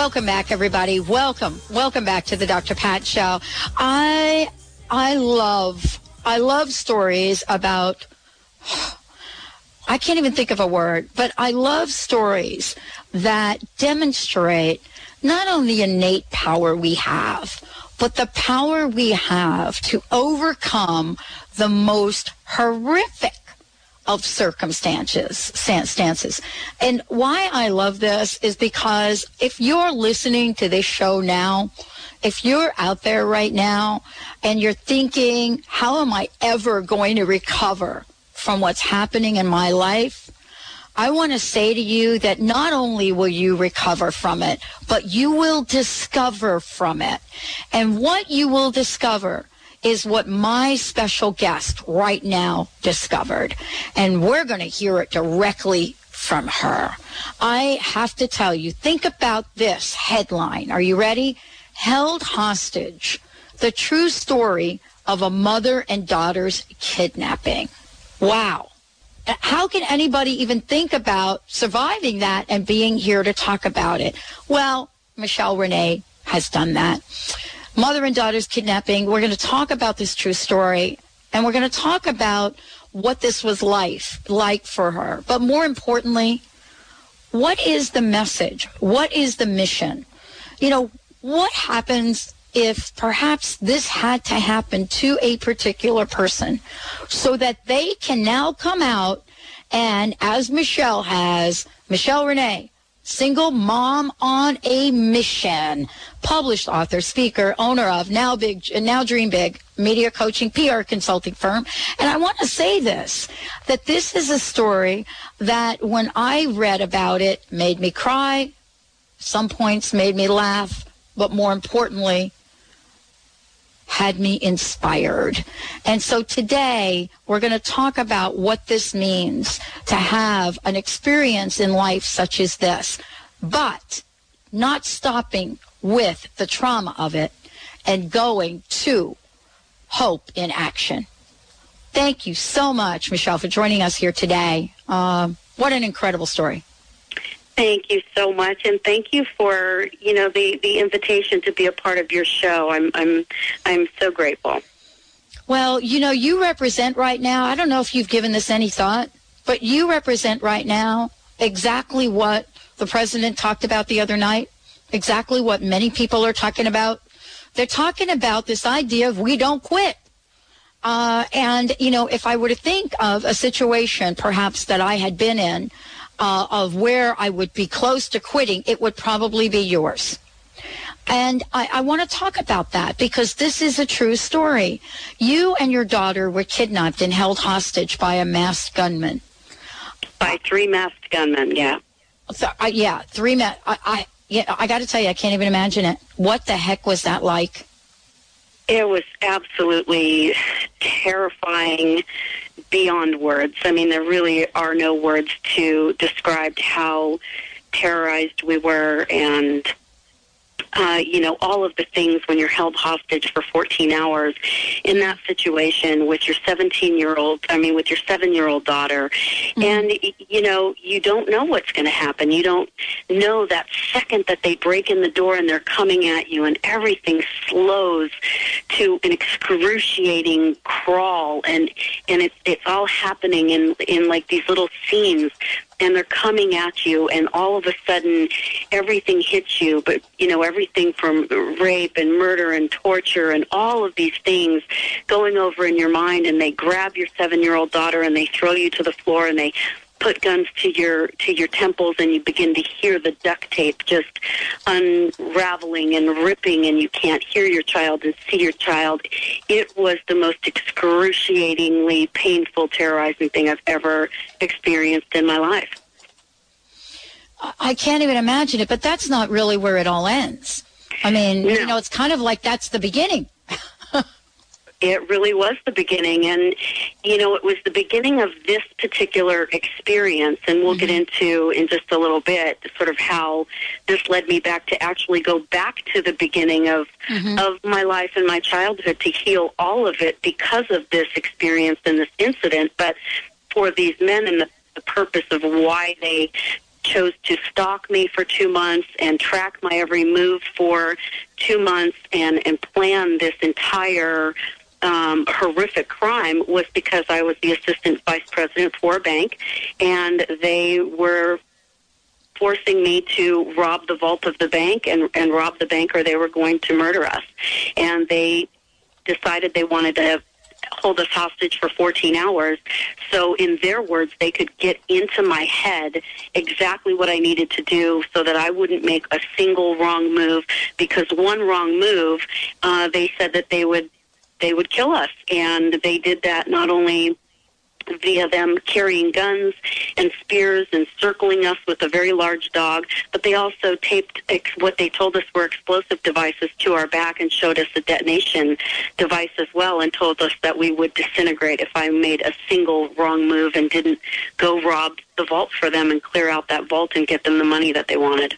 Welcome back, everybody. Welcome, welcome back to the Dr. Pat Show. I, I love, I love stories about. I can't even think of a word, but I love stories that demonstrate not only the innate power we have, but the power we have to overcome the most horrific of circumstances, stances. And why I love this is because if you're listening to this show now, if you're out there right now and you're thinking, how am I ever going to recover from what's happening in my life? I want to say to you that not only will you recover from it, but you will discover from it. And what you will discover is what my special guest right now discovered. And we're going to hear it directly from her. I have to tell you, think about this headline. Are you ready? Held hostage. The true story of a mother and daughter's kidnapping. Wow. Uh, how can anybody even think about surviving that and being here to talk about it? Well, Michelle Renee has done that mother and daughter's kidnapping. We're going to talk about this true story and we're going to talk about what this was life like for her. But more importantly, what is the message? What is the mission? You know, what happens if perhaps this had to happen to a particular person so that they can now come out and as Michelle has, Michelle Renee, single mom on a mission, published author, speaker, owner of Now Big, Now Dream Big, media coaching, PR consulting firm. And I want to say this, that this is a story that when I read about it made me cry, some points made me laugh, but more importantly, had me inspired. And so today we're going to talk about what this means to have an experience in life such as this, but not stopping with the trauma of it and going to hope in action. Thank you so much, Michelle, for joining us here today. Uh, what an incredible story. Thank you so much, and thank you for you know the the invitation to be a part of your show. I'm I'm I'm so grateful. Well, you know, you represent right now. I don't know if you've given this any thought, but you represent right now exactly what the president talked about the other night. Exactly what many people are talking about. They're talking about this idea of we don't quit. Uh, and you know, if I were to think of a situation perhaps that I had been in uh, of where I would be close to quitting, it would probably be yours. And I, I want to talk about that because this is a true story. You and your daughter were kidnapped and held hostage by a masked gunman. By three masked gunmen, yeah. So, uh, yeah, three men. I, I, yeah, I got to tell you, I can't even imagine it. What the heck was that like? It was absolutely terrifying beyond words. I mean, there really are no words to describe how terrorized we were and uh, you know, all of the things when you're held hostage for 14 hours in that situation with your 17 year old, I mean, with your seven year old daughter. Mm-hmm. And, you know, you don't know what's going to happen. You don't know that second that they break in the door and they're coming at you and everything slows to an excruciating crawl and, and it's, it's all happening in, in like these little scenes and they're coming at you and all of a sudden everything hits you but you know everything from rape and murder and torture and all of these things going over in your mind and they grab your 7-year-old daughter and they throw you to the floor and they put guns to your to your temples and you begin to hear the duct tape just unraveling and ripping and you can't hear your child and see your child. It was the most excruciatingly painful terrorizing thing i've ever experienced in my life. I can't even imagine it but that's not really where it all ends. I mean No. you know it's kind of like that's the beginning It really was the beginning. And, you know, it was the beginning of this particular experience. And we'll get mm-hmm. into in just a little bit sort of how this led me back to actually go back to the beginning of, mm-hmm. of my life and my childhood to heal all of it because of this experience and this incident. But for these men and the, the purpose of why they chose to stalk me for two months and track my every move for two months and, and plan this entire um, horrific crime was because I was the assistant vice president for a bank, and they were forcing me to rob the vault of the bank and, and rob the bank, or they were going to murder us. And they decided they wanted to have hold us hostage for 14 hours. So, in their words, they could get into my head exactly what I needed to do so that I wouldn't make a single wrong move. Because one wrong move, uh, they said that they would they would kill us, and they did that not only via them carrying guns and spears and circling us with a very large dog, but they also taped ex- what they told us were explosive devices to our back and showed us a detonation device as well and told us that we would disintegrate if I made a single wrong move and didn't go rob the vault for them and clear out that vault and get them the money that they wanted.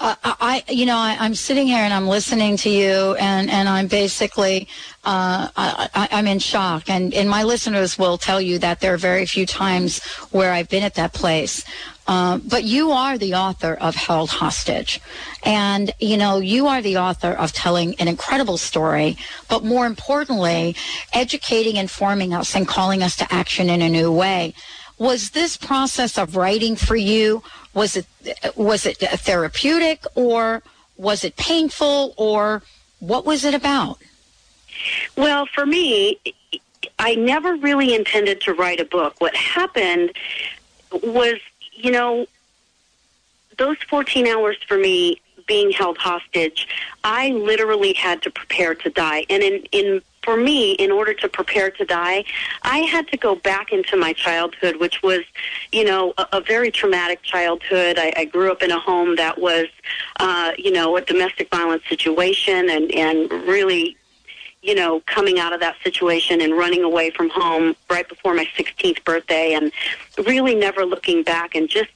Uh, I, you know, I, I'm sitting here and I'm listening to you, and, and I'm basically, uh, I, I'm in shock. And, and my listeners will tell you that there are very few times where I've been at that place. Um, but you are the author of Held Hostage. And, you know, you are the author of telling an incredible story, but more importantly, educating, informing us, and calling us to action in a new way. Was this process of writing for you was it was it therapeutic or was it painful or what was it about? Well, for me, I never really intended to write a book. What happened was, you know, those 14 hours for me being held hostage, I literally had to prepare to die. And in, in for me, in order to prepare to die, I had to go back into my childhood, which was, you know, a, a very traumatic childhood. I, I grew up in a home that was, uh, you know, a domestic violence situation and, and really you know, coming out of that situation and running away from home right before my 16th birthday and really never looking back and just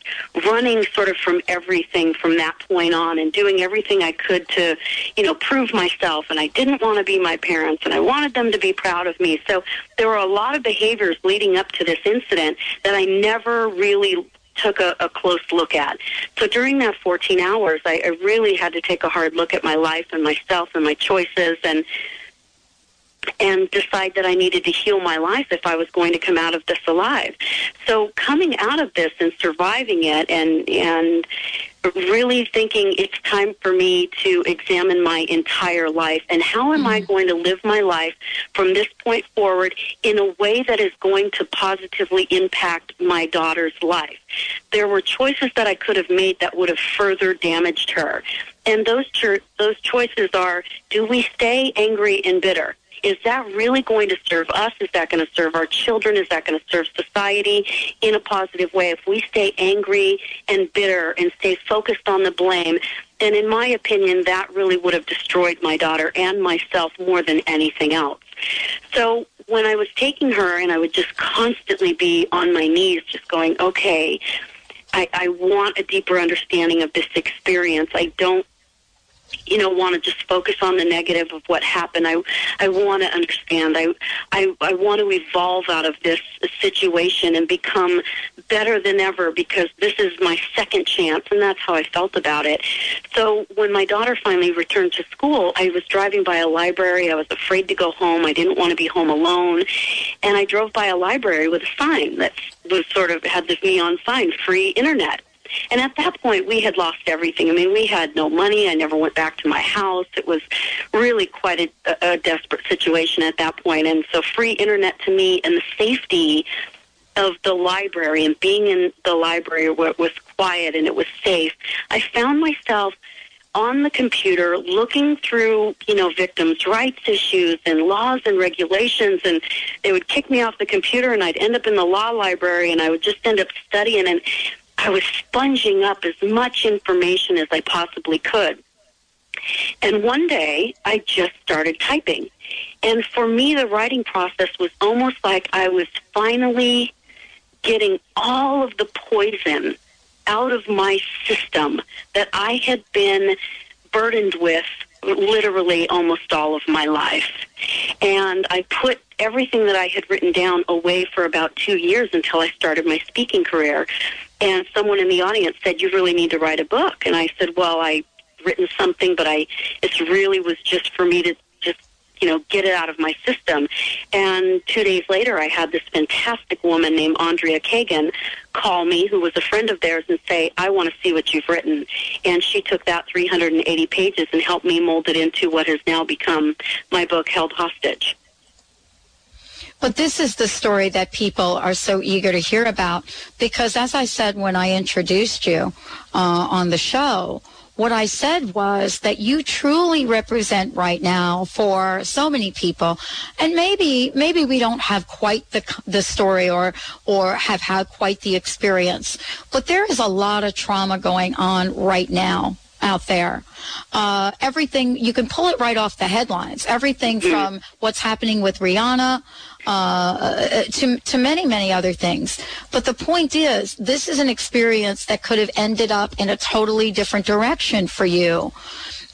running sort of from everything from that point on and doing everything I could to, you know, prove myself. And I didn't want to be my parents and I wanted them to be proud of me. So there were a lot of behaviors leading up to this incident that I never really took a, a close look at. So during that 14 hours, I, I really had to take a hard look at my life and myself and my choices and and decide that I needed to heal my life if I was going to come out of this alive. So coming out of this and surviving it and and really thinking it's time for me to examine my entire life and how am I mm-hmm. going to live my life from this point forward in a way that is going to positively impact my daughter's life. There were choices that I could have made that would have further damaged her. And those cho- those choices are do we stay angry and bitter? Is that really going to serve us? Is that going to serve our children? Is that going to serve society in a positive way? If we stay angry and bitter and stay focused on the blame, then in my opinion, that really would have destroyed my daughter and myself more than anything else. So when I was taking her and I would just constantly be on my knees, just going, okay, I, I want a deeper understanding of this experience. I don't you know want to just focus on the negative of what happened. I i want to understand. I i i want to evolve out of this situation and become better than ever because this is my second chance and that's how i felt about it. So when my daughter finally returned to school i was driving by a library. I was afraid to go home. I didn't want to be home alone. And i drove by a library with a sign that was sort of had this neon sign free internet and at that point, we had lost everything. I mean, we had no money. I never went back to my house. It was really quite a, a desperate situation at that point. And so, free internet to me and the safety of the library and being in the library where it was quiet and it was safe, I found myself on the computer looking through, you know, victims' rights issues and laws and regulations and they would kick me off the computer and I'd end up in the law library and I would just end up studying and I was sponging up as much information as I possibly could. And one day I just started typing. And for me, the writing process was almost like I was finally getting all of the poison out of my system that I had been burdened with literally almost all of my life. And I put everything that I had written down away for about two years until I started my speaking career. And someone in the audience said, You really need to write a book. And I said, Well, I written something, but I it really was just for me to just you know, get it out of my system. And two days later, I had this fantastic woman named Andrea Kagan call me, who was a friend of theirs, and say, I want to see what you've written. And she took that 380 pages and helped me mold it into what has now become my book, Held Hostage. But this is the story that people are so eager to hear about because, as I said when I introduced you uh, on the show, what I said was that you truly represent right now for so many people, and maybe maybe we don't have quite the the story or or have had quite the experience, but there is a lot of trauma going on right now out there. Uh, everything you can pull it right off the headlines. Everything mm. from what's happening with Rihanna uh, to to many many other things. But the point is, this is an experience that could have ended up in a totally different direction for you.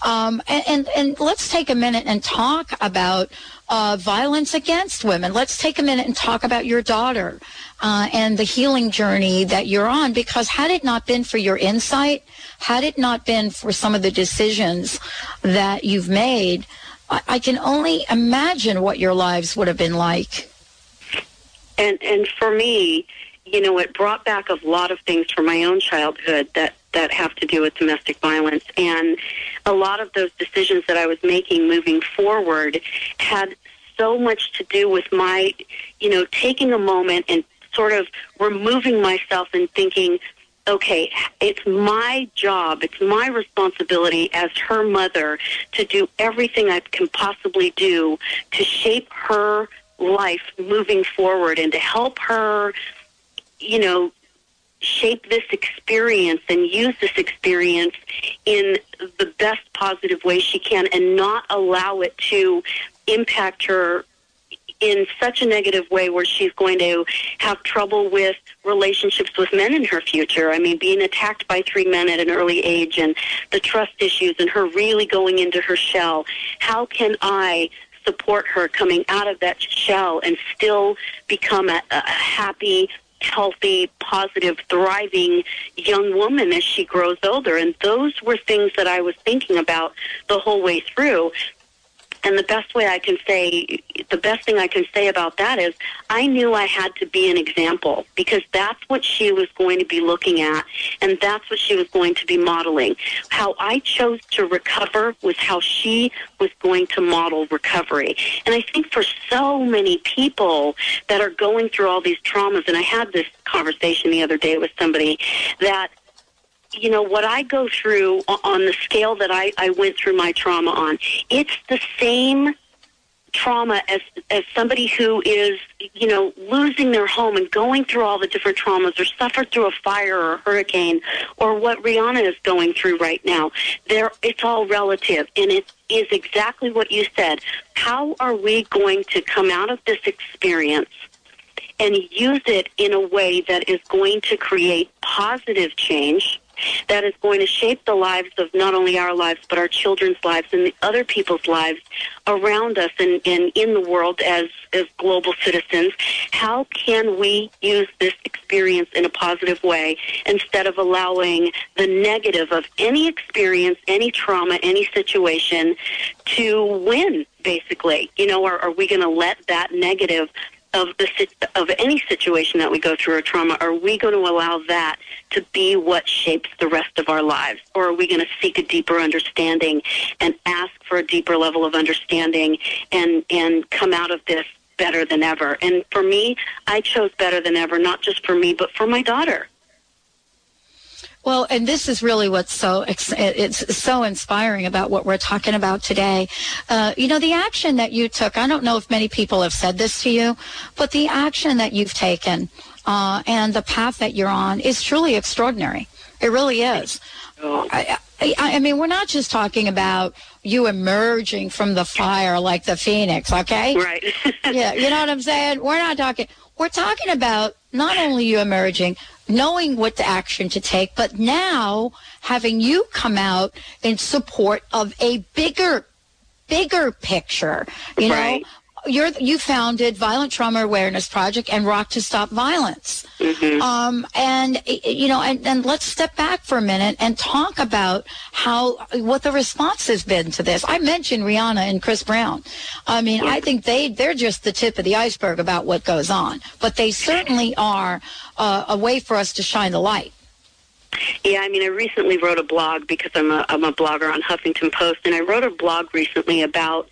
Um, and, and, and let's take a minute and talk about uh, violence against women. Let's take a minute and talk about your daughter uh, and the healing journey that you're on. Because had it not been for your insight, had it not been for some of the decisions that you've made, I, I can only imagine what your lives would have been like. And and for me, you know, it brought back a lot of things from my own childhood that that have to do with domestic violence and a lot of those decisions that I was making moving forward had so much to do with my, you know, taking a moment and sort of removing myself and thinking, okay, it's my job, it's my responsibility as her mother to do everything I can possibly do to shape her life moving forward and to help her, you know, shape this experience and use this experience in the best positive way she can and not allow it to impact her in such a negative way where she's going to have trouble with relationships with men in her future. I mean, being attacked by three men at an early age and the trust issues and her really going into her shell. How can I support her coming out of that shell and still become a, a happy, healthy, positive, thriving young woman as she grows older. And those were things that I was thinking about the whole way through. And the best way I can say, the best thing I can say about that is I knew I had to be an example because that's what she was going to be looking at and that's what she was going to be modeling. How I chose to recover was how she was going to model recovery. And I think for so many people that are going through all these traumas, and I had this conversation the other day with somebody that you know, what I go through on the scale that I, I went through my trauma on, it's the same trauma as as somebody who is you know losing their home and going through all the different traumas or suffered through a fire or a hurricane or what Rihanna is going through right now. There it's all relative. And it is exactly what you said. How are we going to come out of this experience and use it in a way that is going to create positive change that is going to shape the lives of not only our lives, but our children's lives and the other people's lives around us and, and in the world as, as global citizens. How can we use this experience in a positive way instead of allowing the negative of any experience, any trauma, any situation to win, basically? You know, are, are we going to let that negative of the of any situation that we go through or trauma, are we going to allow that to be what shapes the rest of our lives, or are we going to seek a deeper understanding and ask for a deeper level of understanding and and come out of this better than ever. And for me, I chose better than ever, not just for me, but for my daughter. Well, and this is really what's so it's so inspiring about what we're talking about today. Uh, you know, the action that you took. I don't know if many people have said this to you, but the action that you've taken uh, and the path that you're on is truly extraordinary. It really is. I, I, I mean, we're not just talking about you emerging from the fire like the phoenix, okay? Right. yeah, you know what I'm saying? We're not talking. We're talking about not only you emerging, knowing what the action to take, but now having you come out in support of a bigger, bigger picture. You right. know, you're you founded Violent Trauma Awareness Project and Rock to Stop Violence. Mm-hmm. Um, and you know, and, and let's step back for a minute and talk about how what the response has been to this. I mentioned Rihanna and Chris Brown. I mean, yeah. I think they they're just the tip of the iceberg about what goes on, but they certainly are uh, a way for us to shine the light. Yeah, I mean, I recently wrote a blog because I'm a, I'm a blogger on Huffington Post, and I wrote a blog recently about,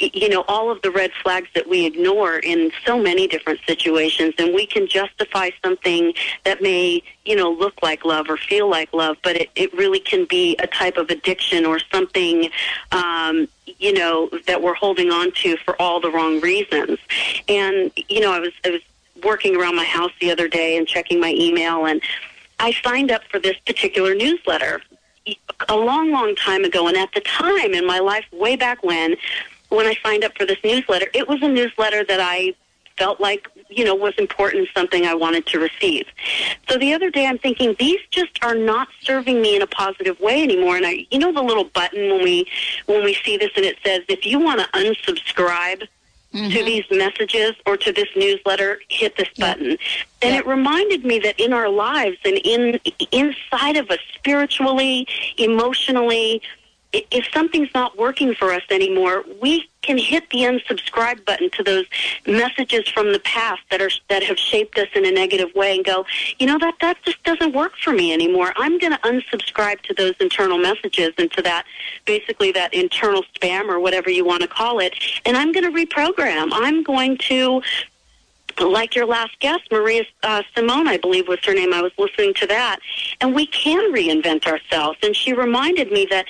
you know, all of the red flags that we ignore in so many different situations, and we can justify something that may, you know, look like love or feel like love, but it, it really can be a type of addiction or something, um, you know, that we're holding on to for all the wrong reasons. And, you know, I was, I was working around my house the other day and checking my email and I signed up for this particular newsletter a long, long time ago. And at the time in my life, way back when, when I signed up for this newsletter, it was a newsletter that I felt like, you know, was important, something I wanted to receive. So the other day I'm thinking, these just are not serving me in a positive way anymore. And I, you know, the little button when we, when we see this and it says, if you want to unsubscribe, mm-hmm. to these messages or to this newsletter, hit this button. And yeah. it reminded me that in our lives and in inside of us spiritually, emotionally, if something's not working for us anymore, we can hit the unsubscribe button to those messages from the past that are that have shaped us in a negative way and go, you know that that just doesn't work for me anymore. I'm going to unsubscribe to those internal messages and to that basically that internal spam or whatever you want to call it, and I'm going to reprogram. I'm going to like your last guest, Maria uh, Simone, I believe was her name. I was listening to that. And we can reinvent ourselves. And she reminded me that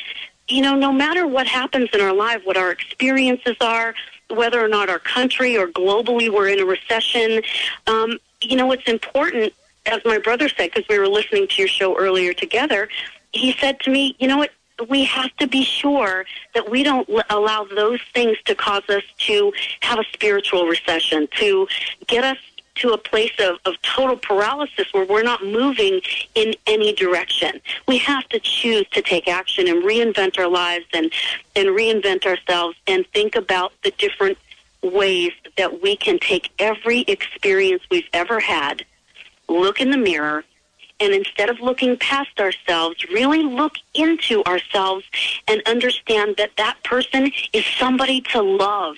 you know, no matter what happens in our life, what our experiences are, whether or not our country or globally we're in a recession, um, you know, it's important, as my brother said, because we were listening to your show earlier together, he said to me, you know what, we have to be sure that we don't allow those things to cause us to have a spiritual recession, to get us to a place of, of total paralysis where we're not moving in any direction. We have to choose to take action and reinvent our lives and, and reinvent ourselves and think about the different ways that we can take every experience we've ever had, look in the mirror, and instead of looking past ourselves, really look into ourselves and understand that that person is somebody to love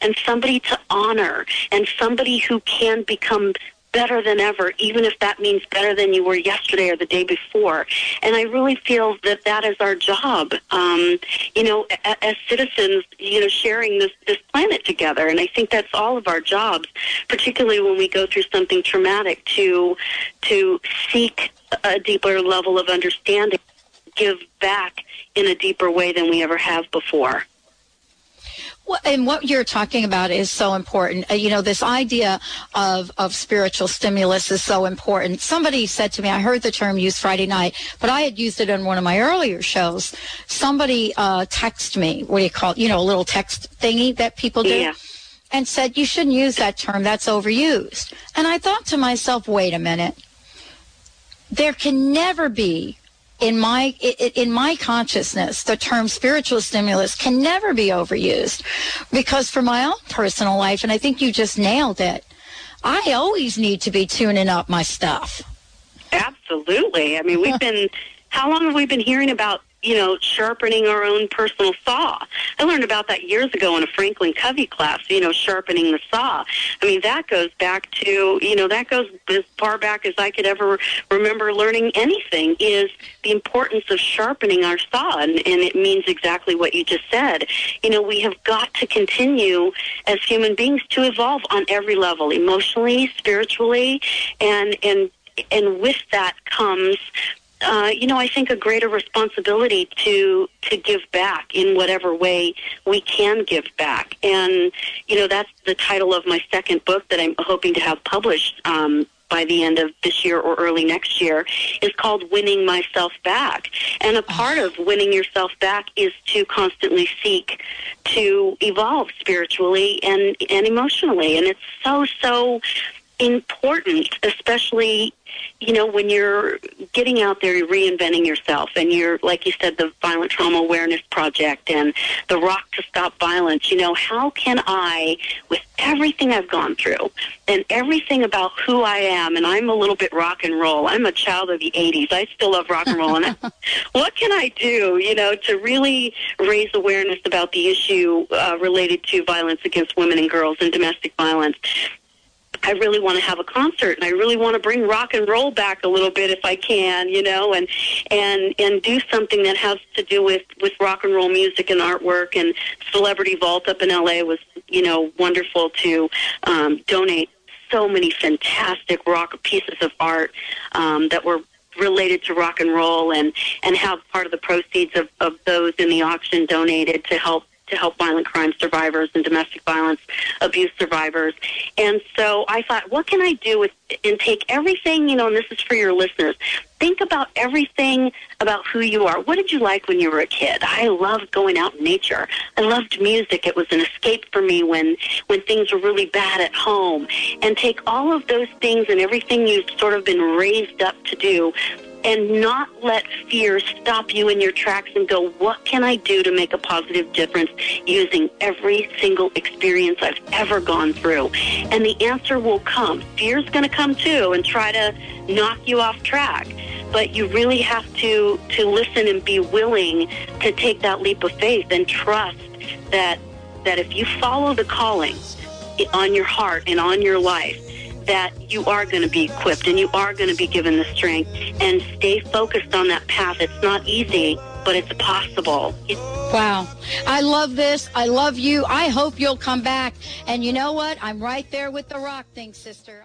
and somebody to honor and somebody who can become better than ever, even if that means better than you were yesterday or the day before. And I really feel that that is our job, um, you know, as citizens, you know, sharing this, this planet together. And I think that's all of our jobs, particularly when we go through something traumatic, to to seek a deeper level of understanding, give back in a deeper way than we ever have before. And what you're talking about is so important. Uh, you know, this idea of, of spiritual stimulus is so important. Somebody said to me, I heard the term used Friday night, but I had used it in one of my earlier shows. Somebody uh, texted me, what do you call it? You know, a little text thingy that people do. Yeah. And said, you shouldn't use that term. That's overused. And I thought to myself, wait a minute. There can never be in my in my consciousness, the term spiritual stimulus can never be overused because for my own personal life, and I think you just nailed it. I always need to be tuning up my stuff. Absolutely. I mean, we've been how long have we been hearing about you know, sharpening our own personal saw. I learned about that years ago in a Franklin Covey class, you know, sharpening the saw. I mean, that goes back to, you know, that goes as far back as I could ever remember learning anything is the importance of sharpening our saw. And, and it means exactly what you just said. You know, we have got to continue as human beings to evolve on every level, emotionally, spiritually, and, and, and with that comes uh, you know, I think a greater responsibility to to give back in whatever way we can give back, and you know that's the title of my second book that I'm hoping to have published um, by the end of this year or early next year is called Winning Myself Back. And a part of winning yourself back is to constantly seek to evolve spiritually and, and emotionally. And it's so, so important, especially you know, when you're getting out there, you're reinventing yourself, and you're, like you said, the Violent Trauma Awareness Project and the Rock to Stop Violence. You know, how can I, with everything I've gone through and everything about who I am, and I'm a little bit rock and roll. I'm a child of the '80s. I still love rock and roll. And I, what can I do, you know, to really raise awareness about the issue uh, related to violence against women and girls and domestic violence? I really want to have a concert and I really want to bring rock and roll back a little bit if I can, you know, and and and do something that has to do with with rock and roll music and artwork. And Celebrity Vault up in LA was, you know, wonderful to um donate so many fantastic rock pieces of art um that were related to rock and roll and and have part of the proceeds of, of those in the auction donated to help to help violent crime survivors and domestic violence abuse survivors. And so I thought, what can I do with and take everything, you know, and this is for your listeners. Think about everything about who you are. What did you like when you were a kid? I loved going out in nature. I loved music. It was an escape for me when when things were really bad at home. And take all of those things and everything you've sort of been raised up to do and not let fear stop you in your tracks and go, what can I do to make a positive difference using every single experience I've ever gone through? And the answer will come. Fear's going to come too and try to knock you off track. But you really have to, to listen and be willing to take that leap of faith and trust that, that if you follow the calling on your heart and on your life, that you are going to be equipped and you are going to be given the strength and stay focused on that path. It's not easy, but it's possible. Wow. I love this. I love you. I hope you'll come back. And you know what? I'm right there with the rock thing, sister.